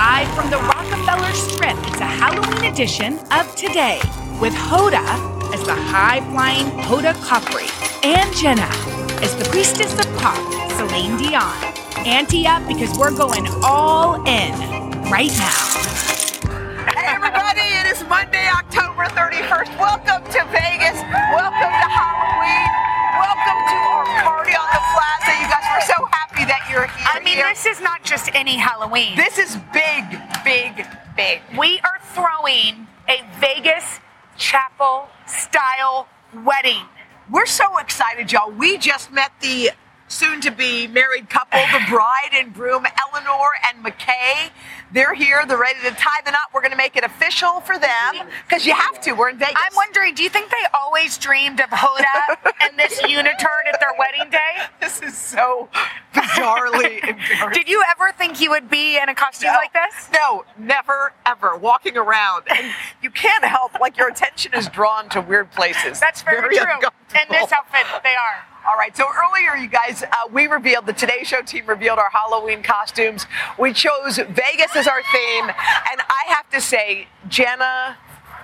Live from the Rockefeller Strip, it's a Halloween edition of Today with Hoda as the high flying Hoda Kotb and Jenna as the priestess of pop, Celine Dion. Ante up because we're going all in right now. Hey everybody, it is Monday, October 31st. Welcome to Vegas. Welcome to Halloween. Welcome to I mean, this is not just any Halloween. This is big, big, big. we are throwing a Vegas chapel style wedding. We're so excited, y'all. We just met the soon to be married couple, the bride and groom, Eleanor and McKay. They're here. They're ready to tie the knot. We're going to make it official for them because you have to. We're in Vegas. I'm wondering, do you think they always dreamed of Hoda and this unitard at their wedding day? This is so bizarrely embarrassing. Did you ever think you would be in a costume No. like this? No, never, ever. Walking around, and you can't help like your attention is drawn to weird places. That's very, true. In this outfit, they are. All right. So earlier, you guys, uh, we revealed the Today Show team revealed our Halloween costumes. We chose Vegas as our theme, and I have to say, Jenna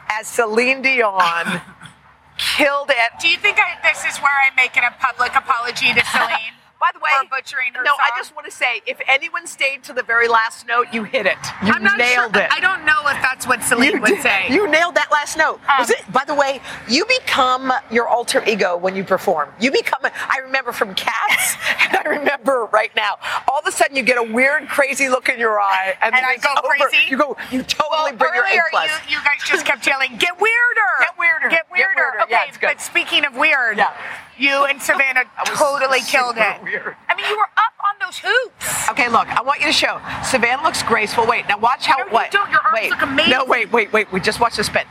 as Celine Dion killed it. Do you think I, this is where I make it a public apology to Celine? By the way, for butchering her no, I just want to say, if anyone stayed to the very last note, you hit it. You I'm not nailed sure. it. I don't know if that's what Celine you would did- say. You nailed that last note. Was Um, it? By the way, you become your alter ego when you perform. You become. A, I remember from Cats, and I remember right now. All of a sudden, you get a weird, crazy look in your eye, and, And then I go over. crazy? You go. You totally well, bring your A earlier plus. you, you guys just kept yelling, "Get weirder! Get weirder. Get Get weirder!" weirder. Okay, Yeah, it's good. but speaking of weird, Yeah. You and Savannah totally killed it. weird. I mean, you were up on those hoops. Okay, look, I want you to show. Savannah looks graceful. Wait, now watch how No, you what? don't. Your arms wait. look amazing. No, wait, wait, wait. We just watched the spin.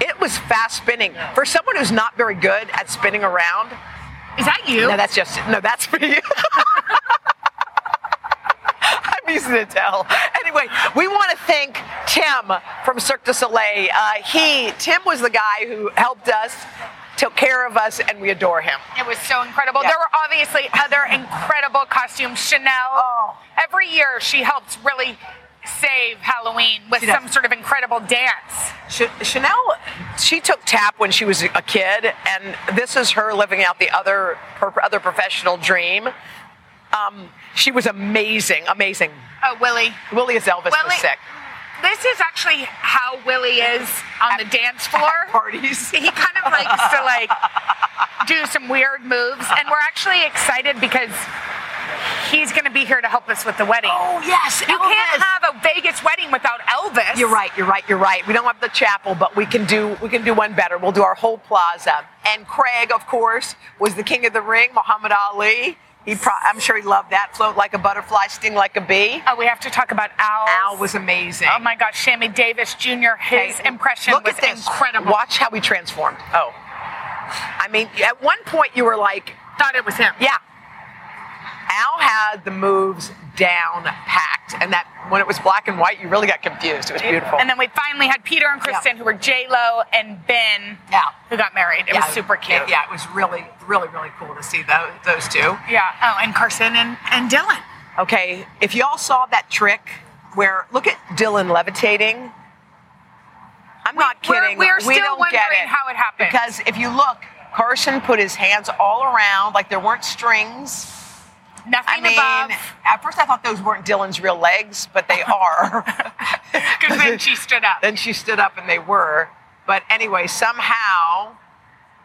It was fast spinning. For someone who's not very good at spinning around, Is that you? No, that's just no. That's me. I'm easy to tell. Anyway, we want to thank Tim from Cirque du Soleil. Uh, he, Tim, was the guy who helped us, took care of us, and we adore him. It was so incredible. Yeah. There were obviously other incredible costumes. Chanel, Oh. every year she helps really save Halloween with She does. some sort of incredible dance. Ch- Chanel, she took tap when she was a kid, and this is her living out the other her other professional dream. Um, she was amazing, amazing. Oh, Willie. Willie as Elvis Willie, was sick. This is actually how Willie is on the dance floor. At parties. He kind of likes to like do some weird moves, and we're actually excited because he's going to be here to help us with the wedding. Oh yes, You can't have a Vegas wedding without Elvis. You're right. You're right. You're right. We don't have the chapel, but we can do we can do one better. We'll do our whole plaza. And Craig, of course, was the king of the ring. Muhammad Ali. He, pro- I'm sure he loved that. Float like a butterfly, sting like a bee. Oh, we have to talk about Al. Al was amazing. Oh my gosh, Sammy Davis Jr. His impression look was at this. incredible. Watch how he transformed. Oh, I mean, at one point you were like, Thought it was him. yeah. Al had the moves down packed, and that when it was black and white, you really got confused. It was beautiful. And then we finally had Peter and Kristen, who were J Lo and Ben, Yeah. who got married. It was super cute. Yeah, it was really, really, really cool to see those, those two. Yeah. Oh, and Carson and, and Dylan. Okay, if y'all saw that trick where look at Dylan levitating. I'm not we're- kidding. we're we still don't get wondering it. how it happened. Because if you look, Carson put his hands all around like there weren't strings. Nothing I mean, above. at first I thought those weren't Dylan's real legs, but they are. Because then she stood up. then she stood up and they were. But anyway, somehow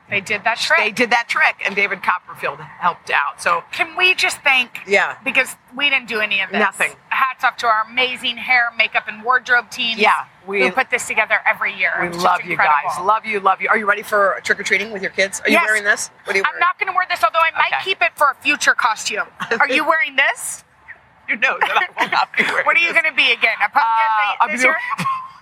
They did that trick. they did that trick and David Copperfield helped out. So Can we just thank? Yeah. Because we didn't do any of this. Nothing. Hats off to our amazing hair, makeup, and wardrobe teams. Yeah, we- who put this together every year. we love you guys. Love you, love you. Are you ready for trick or treating with your kids? Are you Yes. wearing this? What are you I'm not going to wear this, although I might Okay. keep it for a future costume. Are you wearing this? you know that I will not be wearing. What are you going to be again? A pumpkin Uh, I'm this year?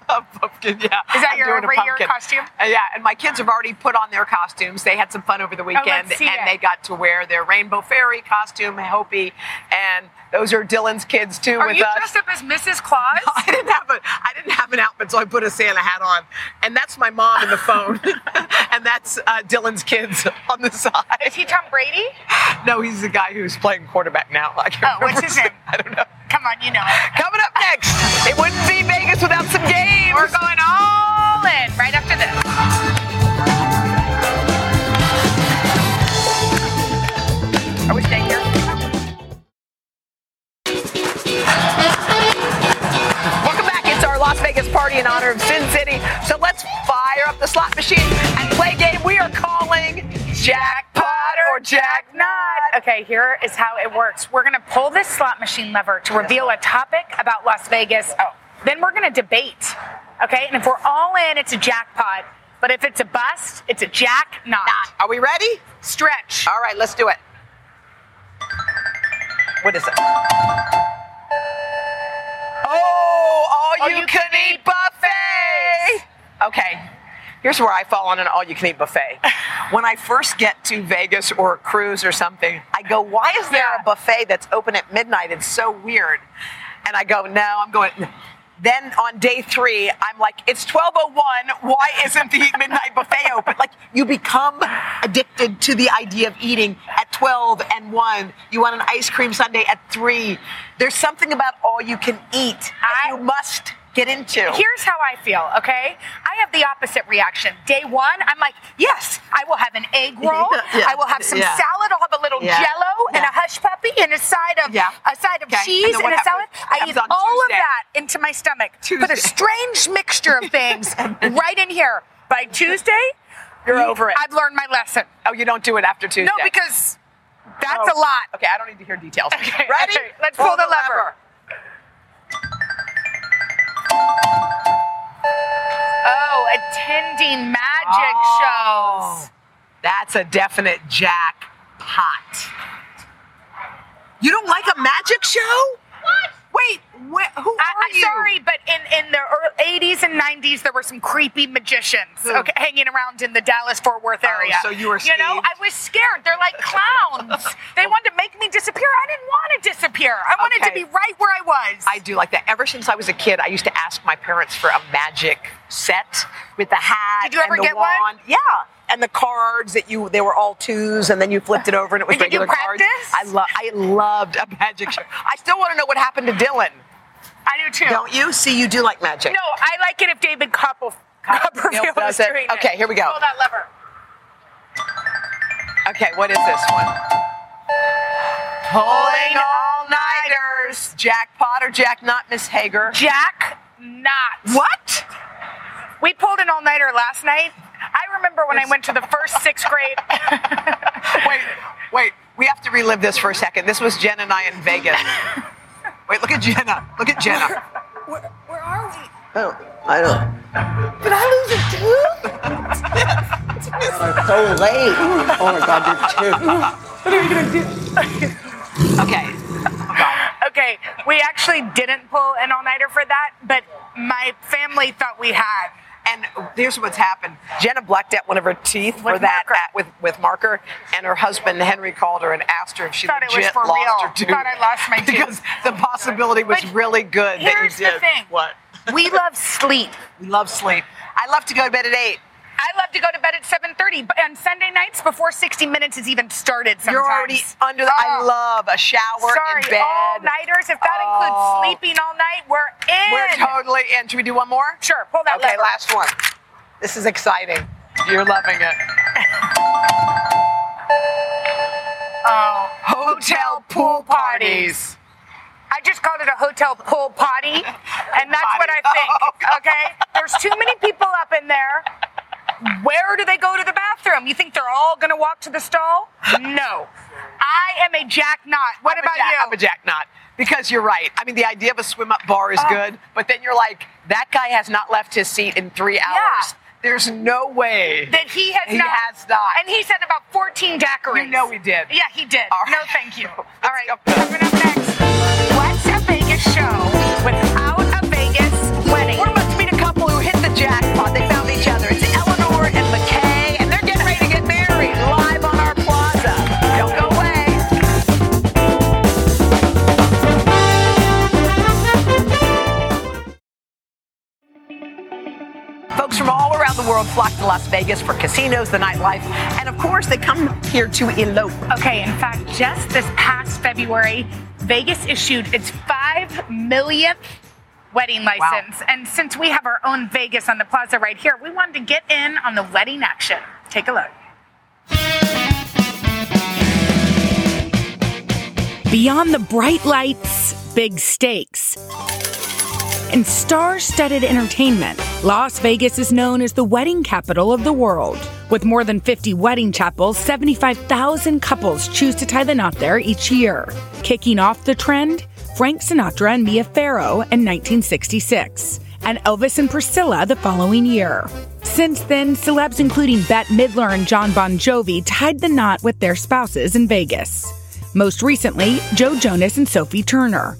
A pumpkin, yeah. Is that I'm your doing a every year costume? Uh, yeah, and my kids have already put on their costumes. They had some fun over the weekend, see and it. they got to wear their Rainbow Fairy costume, Hopi, and those are Dylan's kids too Are with you us. dressed up as Mrs. Claus? I didn't have a I didn't have an outfit, so I put a Santa hat on, and that's my mom in the phone, and that's uh, Dylan's kids on the side. Is he Tom Brady? No, he's the guy who's playing quarterback now. I can't Oh, what's his name? I don't know. Come on, you know it. Coming up next, it wouldn't be here is how it works. We're gonna pull this slot machine lever to reveal a topic about Las Vegas. Oh, then we're gonna debate. Okay, and if we're all in, it's a jackpot. But if it's a bust, it's a jack not. Are we ready? Stretch. All right, let's do it. What is it? Oh, all, you, can eat buffet. Okay. Here's where I fall on an all you can eat buffet. When I first get to Vegas or a cruise or something, I go, why is there Yeah. a buffet that's open at midnight? It's so weird. And I go, no, I'm going. Then on day three, I'm like, it's 1201. Why isn't the midnight buffet open? Like, you become addicted to the idea of eating at 12 and 1. You want an ice cream sundae at 3. There's something about all you can eat I- you must get into. Here's how I feel, okay? I have the opposite reaction. Day one, I'm like, yes, I will have an egg roll. Yeah. I will have some Yeah. salad. I'll have a little Yeah. jello and a hush puppy and a side of a side of Okay. Cheese then and, a salad. I eat all of that into my stomach. Put a strange mixture of things right in here. By Tuesday, You're over it. I've learned my lesson. oh, you don't do it after Tuesday. No, because that's Oh. a lot. Okay, I don't need to hear details. Okay, Ready? okay, let's pull the lever. Oh, attending magic Oh, shows. That's a definite jackpot. You don't like a magic show? Wait, wh- who are I, you? I'm sorry, but in, in the ear- 80s and 90s, there were some creepy magicians Who? okay, hanging around in the Dallas Fort Worth Oh, area. so you were scared. You know, scared. I was scared. They're like clowns. they wanted to make me disappear. I didn't want to disappear. I wanted to be right where I was. I do like that. Ever since I was a kid, I used to ask my parents for a magic set with the hat. Did you ever and the get one? wand. Yeah. And the cards that you they were all twos, and then you flipped it over and it was Did regular cards. I love I loved a magic show. I still want to know what happened to Dylan. I do too. Don't you? See, you do like magic. No, I like it if David Copper, Copperfield does it. Okay, here we go. Pull that lever. Okay, what is this one? Pulling all nighters. Jackpot or Jack not Miss Hager? Jack Not. What? We pulled an all nighter last night. I remember when I went to the first sixth grade. Wait, wait. We have to relive this for a second. This was Jen and I in Vegas. Wait, look at Jenna. Look at Jenna. where, where are we? Oh, I don't. Did I lose it too? It's so late. Oh my God, did too. What are you gonna do? Okay. Okay, we actually didn't pull an all nighter for that, but my family thought we had. And here's what's happened. Jenna blacked out one of her teeth for With that marker. at- with with marker, and her husband Henry called her and asked her if she Thought it was for lost real. her tooth. Thought I lost my tooth. because the possibility was But really good that you here's the did. thing. What? We love sleep. We love sleep. I love to go to bed at eight. I love to go to bed at 7:30, but on Sunday nights before 60 minutes has even started. Sometimes You're already under the. I Oh. love a shower Sorry, in bed. all nighters. If that Oh. includes sleeping all night, we're in. We're totally in. Should we do one more? Sure, pull that Okay, lever. last one. This is exciting. You're loving it. Oh, Hotel pool parties. I just called it a hotel pool potty, and that's what I think. Oh, Okay, there's too many people up in there. Where do they go to the bathroom? You think they're all going to walk to the stall? No. I am a Jack Knot. What I'm about jack, you? I'm a jack knot. Because you're right. I mean, the idea of a swim up bar is Oh. good, but then you're like, that guy has not left his seat in three hours. There's no way. that he has He not. has not. And he said about 14 daiquiris. You know he did. Yeah, he did. All No, thank you. All go. coming up next. Let's this show without Vegas for casinos, the nightlife, and of course, they come here to elope. Okay, in fact, just this past February, Vegas issued its five millionth wedding license. And since we have our own Vegas on the plaza right here, we wanted to get in on the wedding action. Take a look. Beyond the bright lights, big stakes, and star studded entertainment, Las Vegas is known as the wedding capital of the world. With more than 50 wedding chapels, 75,000 couples choose to tie the knot there each year. Kicking off the trend, Frank Sinatra and Mia Farrow in 1966, and Elvis and Priscilla the following year. Since then, celebs including Bette Midler and John Bon Jovi tied the knot with their spouses in Vegas. Most recently, Joe Jonas and Sophie Turner.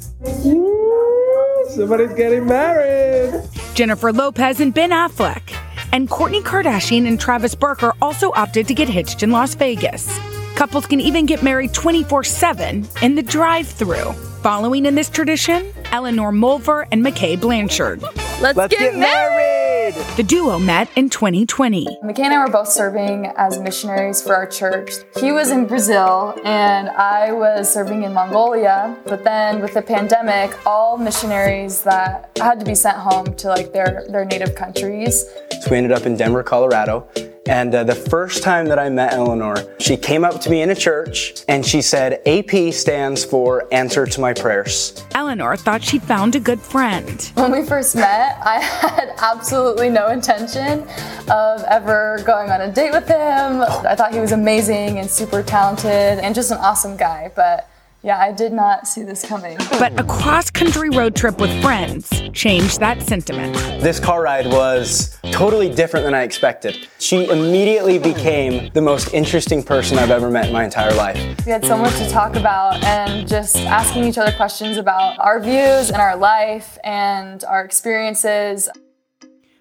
Somebody's getting married. Jennifer Lopez and Ben Affleck. And Kourtney Kardashian and Travis Barker also opted to get hitched in Las Vegas. Couples can even get married 24 7 in the drive through. Following in this tradition, Eleanor Molver and McKay Blanchard. Let's, Let's get married. The duo met in 2020. McKay and I were both serving as missionaries for our church. He was in Brazil and I was serving in Mongolia. But then with the pandemic, all missionaries that had to be sent home to like their, their native countries. So we ended up in Denver, Colorado. And uh, the first time that I met Eleanor, she came up to me in a church and she said, AP stands for Answer to My Prayers. Eleanor thought she'd found a good friend. When we first met, I had absolutely no intention of ever going on a date with him. I thought he was amazing and super talented and just an awesome guy. But yeah, I did not see this coming. But a cross country road trip with friends changed that sentiment. This car ride was totally different than I expected. She immediately became the most interesting person I've ever met in my entire life. We had so much to talk about and just asking each other questions about our views and our life and our experiences.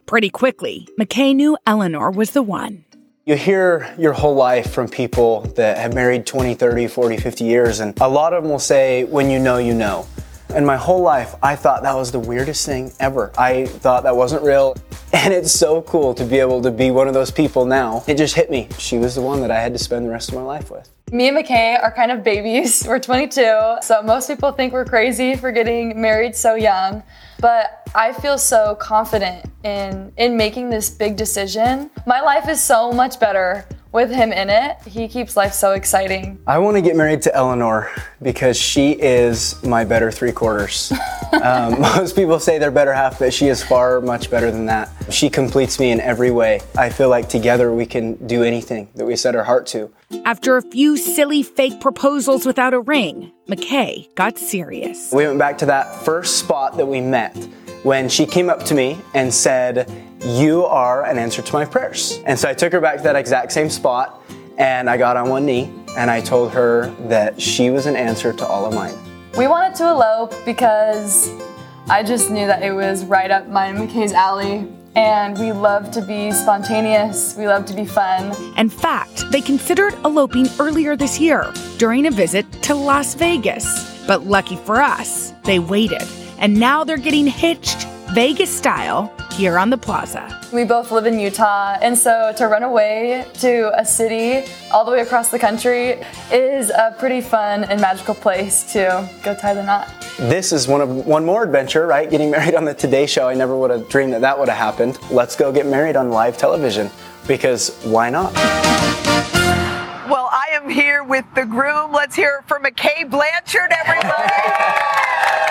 Pretty quickly, McKay knew Eleanor was the one. You hear your whole life from people that have married 20, 30, 40, 50 years, and a lot of them will say, when you know, you know. And my whole life, I thought that was the weirdest thing ever. I thought that wasn't real. And it's so cool to be able to be one of those people now. It just hit me. She was the one that I had to spend the rest of my life with. Me and McKay are kind of babies. We're 22, so most people think we're crazy for getting married so young. But I feel so confident in in making this big decision. My life is so much better with him in it. He keeps life so exciting. I want to get married to Eleanor because she is my better three quarters. um, most people say they're better half, but she is far much better than that. She completes me in every way. I feel like together we can do anything that we set our heart to. After a few silly fake proposals without a ring, McKay got serious. We went back to that first spot that we met when she came up to me and said, You are an answer to my prayers. And so I took her back to that exact same spot and I got on one knee and I told her that she was an answer to all of mine. We wanted to elope because I just knew that it was right up my and McKay's alley. And we love to be spontaneous, we love to be fun. In fact, they considered eloping earlier this year during a visit to Las Vegas. But lucky for us, they waited. And now they're getting hitched Vegas style here on the plaza. We both live in Utah, and so to run away to a city all the way across the country is a pretty fun and magical place to go tie the knot. This is one of one more adventure, right? Getting married on the Today Show. I never would have dreamed that that would have happened. Let's go get married on live television because why not? Well, I am here with the groom. Let's hear it from McKay Blanchard, everybody.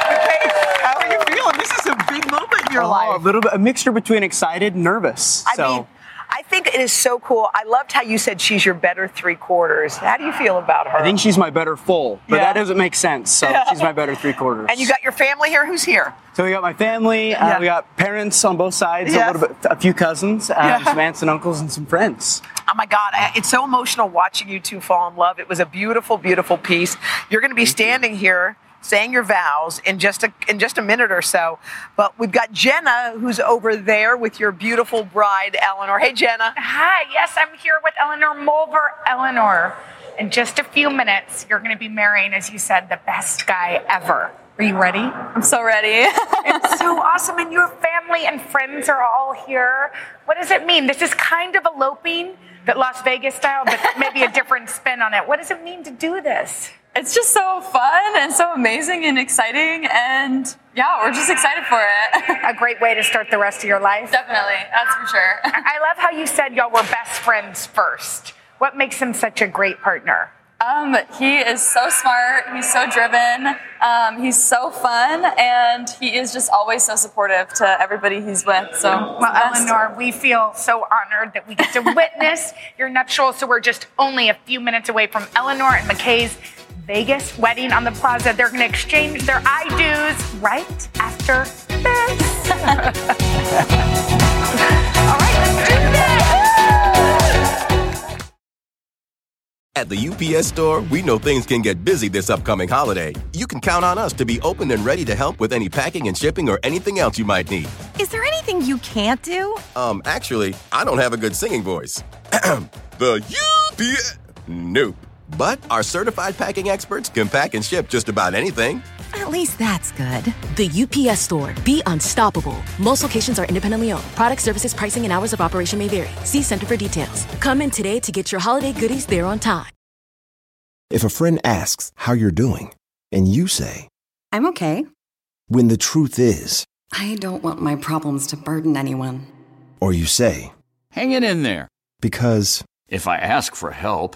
How are you feeling? This is a big moment in your Oh, life. a little bit, a mixture between excited, and nervous. I so. mean, I think it is so cool. I loved how you said she's your better three quarters. How do you feel about her? I think she's my better full, but Yeah. that doesn't make sense. So Yeah. she's my better three quarters. and you got your family here. Who's here? So we got my family. Yeah. Uh, we got parents on both sides. Yes. A little bit, a few cousins, uh, Yeah. some aunts and uncles, and some friends. Oh my God, I- it's so emotional watching you two fall in love. It was a beautiful, beautiful piece. You're going to be standing here saying your vows in just a in just a minute or so. But we've got Jenna who's over there with your beautiful bride Eleanor. Hey Jenna. Hi, yes, I'm here with Eleanor Molver. Eleanor, in just a few minutes, you're going to be marrying, as you said, the best guy ever. Are you ready? I'm so ready. it's so awesome, and your family and friends are all here. What does it mean? This is kind of eloping, but Las Vegas style, but maybe a different spin on it. What does it mean to do this? It's just so fun and so amazing and exciting and yeah we're just excited for it a great way to start the rest of your life definitely that's for sure i love how you said y'all were best friends first what makes him such a great partner um, he is so smart. He's so driven. Um, he's so fun, and he is just always so supportive to everybody he's with. So, well, Eleanor, we feel so honored that we get to witness your nuptials. So we're just only a few minutes away from Eleanor and McKay's Vegas wedding on the plaza. They're going to exchange their I do's right after this. All right, let's do this. At the UPS store, we know things can get busy this upcoming holiday. You can count on us to be open and ready to help with any packing and shipping or anything else you might need. Is there anything you can't do? Um, actually, I don't have a good singing voice. the UPS. Nope. But our certified packing experts can pack and ship just about anything. At least that's good. The UPS store. Be unstoppable. Most locations are independently owned. Product services, pricing, and hours of operation may vary. See Center for details. Come in today to get your holiday goodies there on time. If a friend asks how you're doing, and you say, I'm okay. When the truth is, I don't want my problems to burden anyone. Or you say, Hang it in there. Because if I ask for help,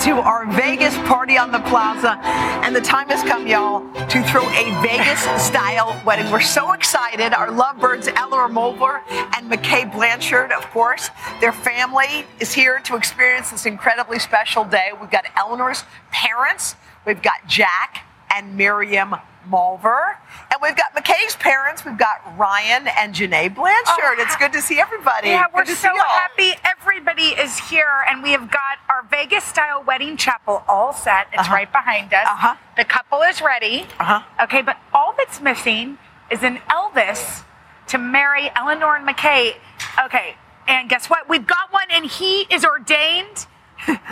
To our Vegas party on the plaza. And the time has come, y'all, to throw a Vegas style wedding. We're so excited. Our lovebirds, Eleanor Molver and McKay Blanchard, of course, their family is here to experience this incredibly special day. We've got Eleanor's parents, we've got Jack and Miriam Molver. And we've got McKay's parents. We've got Ryan and Janae Blanchard. Oh, it's good to see everybody. Yeah, we're so happy everybody is here. And we have got our Vegas style wedding chapel all set. It's uh-huh. right behind us. Uh-huh. The couple is ready. Uh-huh. Okay, but all that's missing is an Elvis to marry Eleanor and McKay. Okay, and guess what? We've got one, and he is ordained.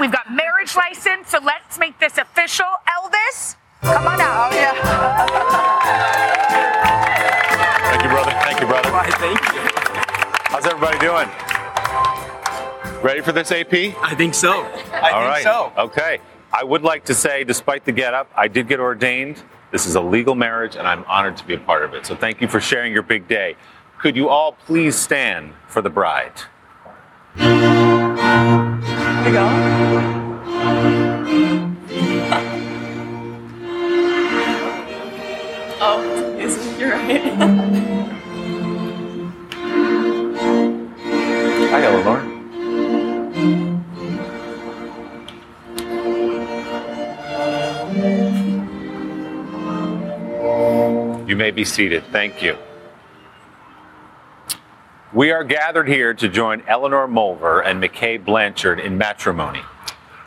We've got marriage license, so let's make this official. Elvis, Come on out. Oh, yeah. Thank you, brother. Thank you, brother. Why, thank you. How's everybody doing? Ready for this AP? I think so. I All think right. so. Okay. I would like to say, despite the getup, I did get ordained. This is a legal marriage, and I'm honored to be a part of it. So thank you for sharing your big day. Could you all please stand for the bride? Here you go. You're right. Hi, Eleanor. You may be seated. Thank you. We are gathered here to join Eleanor Molver and McKay Blanchard in matrimony.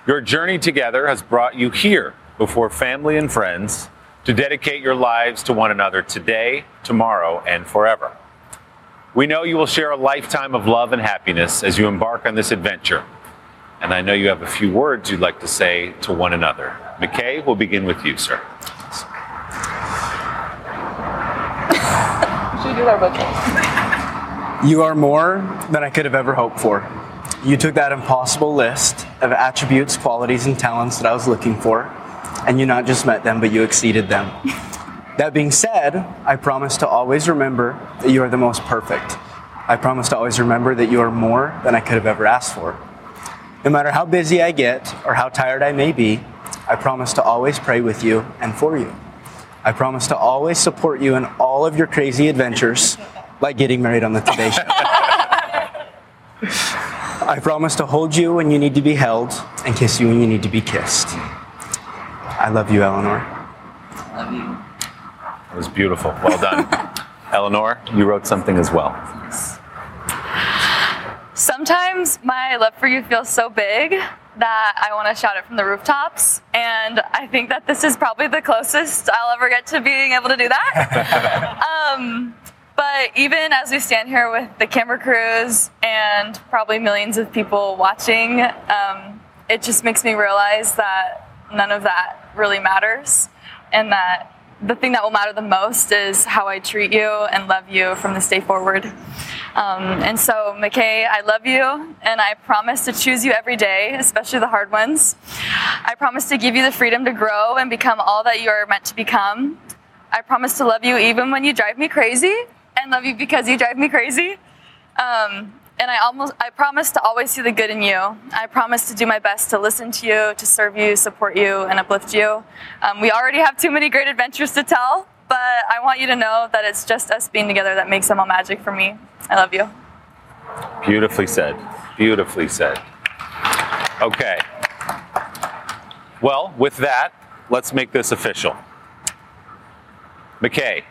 Your journey together has brought you here before family and friends to dedicate your lives to one another today, tomorrow, and forever. We know you will share a lifetime of love and happiness as you embark on this adventure. And I know you have a few words you'd like to say to one another. McKay, we'll begin with you, sir. should do our You are more than I could have ever hoped for. You took that impossible list of attributes, qualities, and talents that I was looking for and you not just met them, but you exceeded them. that being said, I promise to always remember that you are the most perfect. I promise to always remember that you are more than I could have ever asked for. No matter how busy I get or how tired I may be, I promise to always pray with you and for you. I promise to always support you in all of your crazy adventures, like getting married on the Today Show. I promise to hold you when you need to be held and kiss you when you need to be kissed. I love you, Eleanor. I love you. It was beautiful. Well done. Eleanor, you wrote something as well. Sometimes my love for you feels so big that I want to shout it from the rooftops. And I think that this is probably the closest I'll ever get to being able to do that. um, but even as we stand here with the camera crews and probably millions of people watching, um, it just makes me realize that none of that really matters and that the thing that will matter the most is how I treat you and love you from this day forward. Um, and so, McKay, I love you, and I promise to choose you every day, especially the hard ones. I promise to give you the freedom to grow and become all that you are meant to become. I promise to love you even when you drive me crazy, and love you because you drive me crazy. Um, and I almost I promise to always see the good in you. I promise to do my best to listen to you, to serve you, support you, and uplift you. Um, we already have too many great adventures to tell, but I want you to know that it's just us being together that makes them all magic for me. I love you. Beautifully said. Beautifully said. Okay. Well, with that, let's make this official. McKay,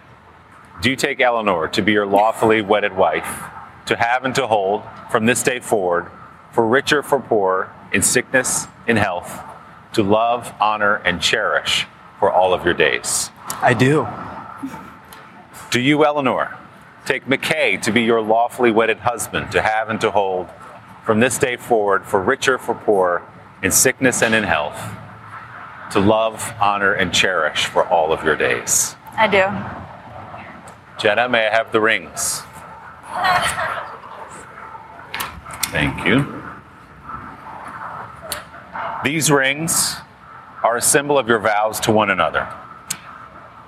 do you take Eleanor to be your lawfully wedded wife, to have and to hold from this day forward, for richer, for poorer, in sickness, in health, to love, honor, and cherish for all of your days? I do. Do you, Eleanor, take McKay to be your lawfully wedded husband, to have and to hold from this day forward, for richer, for poorer, in sickness and in health, to love, honor, and cherish for all of your days? I do. Jenna, may I have the rings? Thank you. These rings are a symbol of your vows to one another.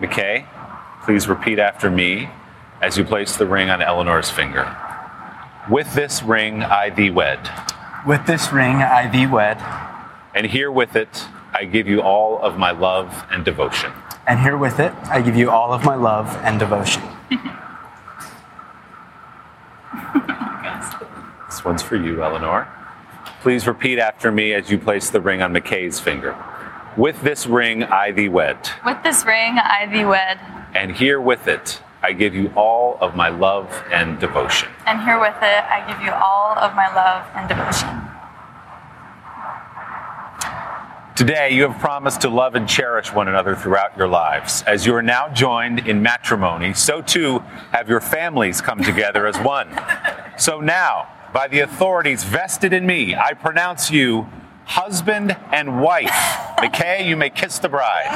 McKay, please repeat after me as you place the ring on Eleanor's finger. With this ring I thee wed, With this ring I thee wed, and here with it I give you all of my love and devotion. and here with it I give you all of my love and devotion. This one's for you, Eleanor. Please repeat after me as you place the ring on McKay's finger. With this ring I thee wed, With this ring, I thee wed, and here with it I give you all of my love and devotion. and here with it I give you all of my love and devotion. Today, you have promised to love and cherish one another throughout your lives. As you are now joined in matrimony, so too have your families come together as one. So now, by the authorities vested in me, I pronounce you husband and wife. McKay, you may kiss the bride.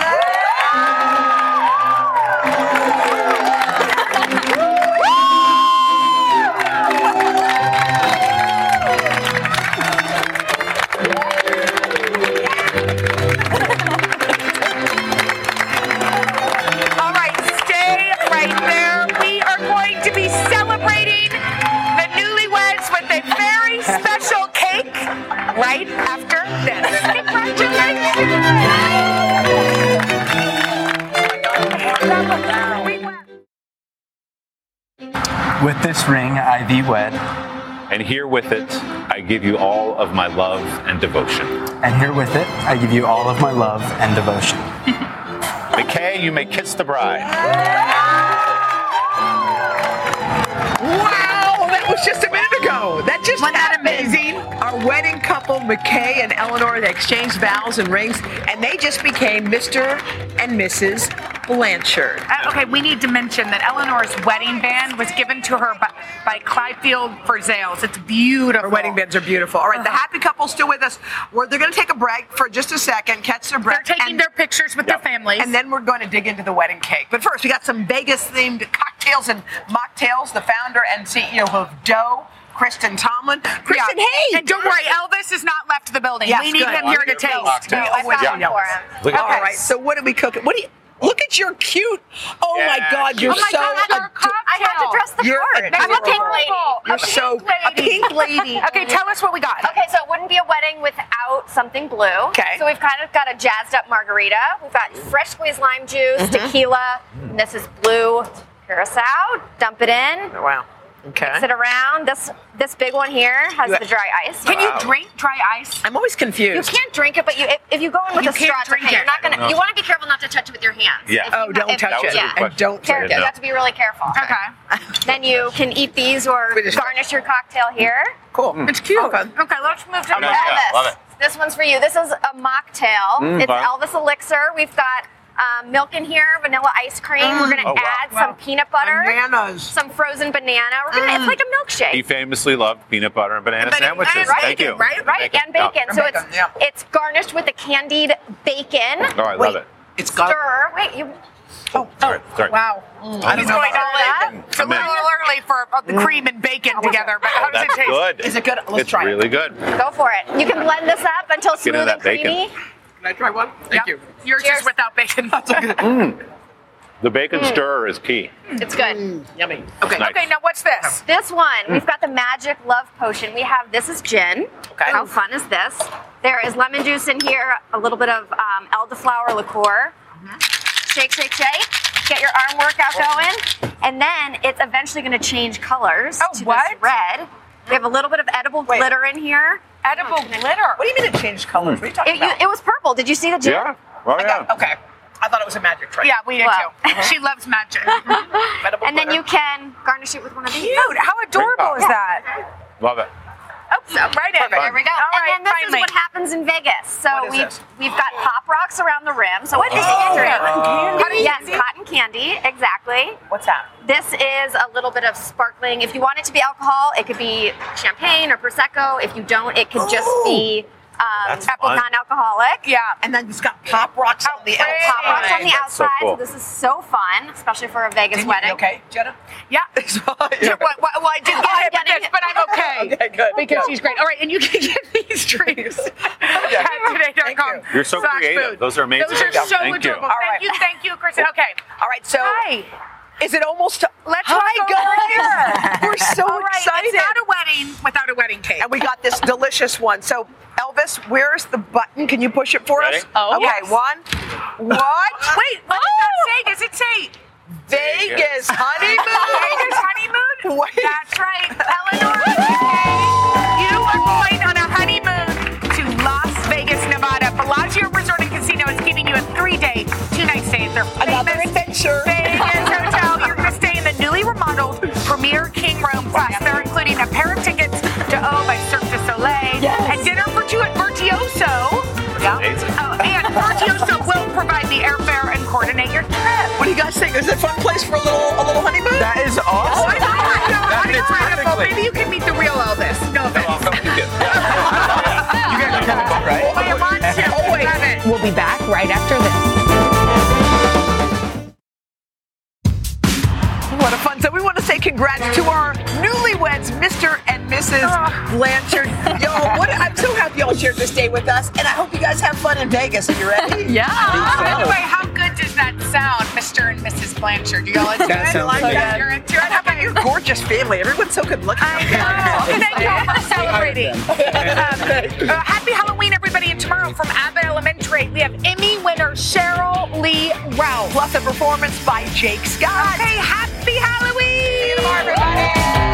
Right after this. Congratulations. With this ring I thee wed, And here with it, I give you all of my love and devotion. and here with it I give you all of my love and devotion. McKay, you may kiss the bride. Wow, that was just a minute ago. That just Wasn't that amazing? Our wedding couple, McKay and Eleanor, they exchanged vows and rings, and they just became Mr. and Mrs. Blanchard. Uh, okay, we need to mention that Eleanor's wedding band was given to her by, by Clydefield for Zales. It's beautiful. Our wedding bands are beautiful. All right, the happy couple still with us. We're, they're going to take a break for just a second, catch their breath. They're taking and- their pictures with their families. And then we're going to dig into the wedding cake. But first, we got some Vegas themed cocktails and mocktails. The founder and CEO of Doe, Kristen Tomlan. Kristen, Yeah. hey! And don't worry, Elvis has not left the building. Yes, we need good. him here to taste. We always Yeah. know. Look at All this. right, so what are we cooking? What do you. Look at your cute. Oh my God, you're Oh my so. God, our ado- I had to dress the You're part. I'm a pink lady. You're A so pink lady. a pink lady. Okay, tell us what we got. Okay, so it wouldn't be a wedding without something blue. Okay. So we've kind of got a jazzed up margarita. We've got fresh squeezed lime juice, Mm-hmm. tequila. And this is blue curacao. Dump it in. Wow. Okay. Mix it around. This this big one here has You- the dry ice. Can you drink dry ice? I'm always confused. You can't drink it, but you if, if you go in with You a straw, it's drink okay. it. You're not gonna. know. You want to be careful not to touch it with your hands. Yeah. If Oh, don't if- touch it. Yeah. And don't Care- drink You it. have to be really careful. Okay. Then you can eat these or garnish your cocktail here. Cool. It's cute. Okay. Okay, let's move to the Nice. next. Yeah, Elvis. love it. This one's for you. This is a mocktail. Mm, it's fun. Elvis Elixir. We've got um, milk in here, vanilla ice cream. We're gonna Oh, wow. add some Wow. peanut butter, Bananas. some frozen banana. We're gonna. It's like a milkshake. He famously loved peanut butter and banana But- sandwiches. and Thank bacon, you. right? Right, and bacon. And So bacon, it's yeah. it's garnished with a candied bacon. Oh, I love Wait, it. It's got. Stir. Wait, you. Oh, Sorry, sorry. Wow. I don't He's know going about all that. in. It's a I'm in. little early for uh, the cream and bacon together, but how Oh, does it that's taste? good. Is it good? Let's it's try it. really good. Go for it. You can blend this up until smooth and creamy. bacon. Creamy. Can I try one? Thank Yep. you. Yours Cheers. is without bacon. Mm. The bacon mm. stirrer is key. It's good. Mm. Yummy. Okay. Nice. Okay, now what's this? This one, we've got the magic love potion. We have this is gin. Okay. How fun is this? There is lemon juice in here, a little bit of um, elderflower liqueur. Mm-hmm. Shake, shake, shake. Get your arm workout oh. going, and then it's eventually going to change colors Oh, to what? this red. We have a little bit of edible Wait. glitter in here. Edible glitter. What do you mean it changed colors? What are you talking It, you, about? it was purple. Did you see the gin? Yeah. Oh, I yeah. got, okay. I thought it was a magic trick. Yeah, we did Wow. too. She loves magic. Edible And then you can garnish it with one of these. Cute. How adorable is that? Love it. Oh, right in. There we go. All right, and then this finally. is what happens in Vegas. So What is we've this? we've got pop rocks around the rim. So What what is is it? Cotton Cotton yes, candy? cotton candy, exactly. What's that? This is a little bit of sparkling. If you want it to be alcohol, it could be champagne or prosecco. If you don't, it could just be um, That's fun. non-alcoholic. Yeah. And then it's got pop rocks on the pretty. outside. Pop rocks on the That's so outside. cool. this is so fun, especially for a Vegas Didn't you- wedding. Okay, Jenna? Yeah. It's fine. Yeah, well, well, well, I didn't get hit with this, but I'm okay. Okay, good. Because she's great. All right, and you can get these drinks at today.com. Thank You're so slash creative. food. Those are amazing. Those are so Thank you. adorable. All Thank you, thank you, Kristen. Okay. All right, so Hi. Is it almost t- Let's Hi, walk guys. We're so All right, excited. It's not a wedding without a wedding cake. and we got this delicious one. So, Elvis, where's the button? Can you push it for Ready? us? Oh, okay, yes. one. What? Wait, what does that oh! say? Does it say Vegas honeymoon. Vegas honeymoon? Wait. That's right. Eleanor. You are going on a honeymoon to Las Vegas, Nevada. Bellagio Resort and Casino is giving you a three-day, two-night stay at their Another adventure. In the Premier King Room Plus. They're including a pair of tickets to O by Cirque du Soleil Yes. and dinner for two at Virtuoso. Amazing. Oh, and Virtuoso will provide the airfare and coordinate your trip. What do you guys think? Is it a fun place for a little a little honeymoon? That is Oh, awesome. it's incredible. That fits Incredible. perfectly. Maybe you can meet the real Elvis. No offense. I'll come with you. You guys are coming back, right? I want to. Always. Love. We'll be back right after this. Mrs. Blanchard. Yo, what? I'm so happy y'all shared this day with us, and I hope you guys have fun in Vegas. Are you ready? Yeah. By the way, how good does that sound, Mr. and Mrs. Blanchard? Do You all into That it? sounds like so that? You're into it? How about Okay. your gorgeous family? Everyone's so good looking. I know. Thank you all for celebrating. Um, uh, happy Halloween, everybody. And tomorrow from Abbott Elementary, we have Emmy winner Cheryl Lee Ralph. Plus a performance by Jake Scott. Okay, happy Halloween. See you tomorrow, everybody.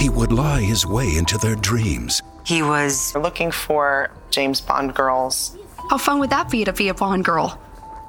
He would lie his way into their dreams, He was looking for James Bond girls. How fun would that be to be a Bond girl?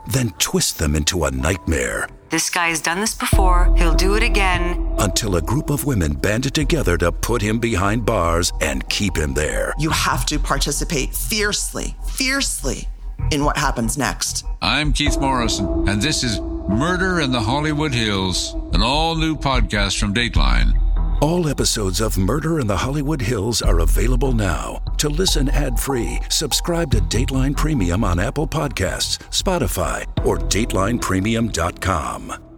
then twist them into a nightmare This guy's done this before. He'll do it again. until a group of women banded together to put him behind bars and keep him there. You have to participate fiercely, fiercely in what happens next. I'm Keith Morrison, and this is Murder in the Hollywood Hills, an all new podcast from Dateline. All episodes of Murder in the Hollywood Hills are available now. To listen ad-free, subscribe to Dateline Premium on Apple Podcasts, Spotify, or DatelinePremium.com.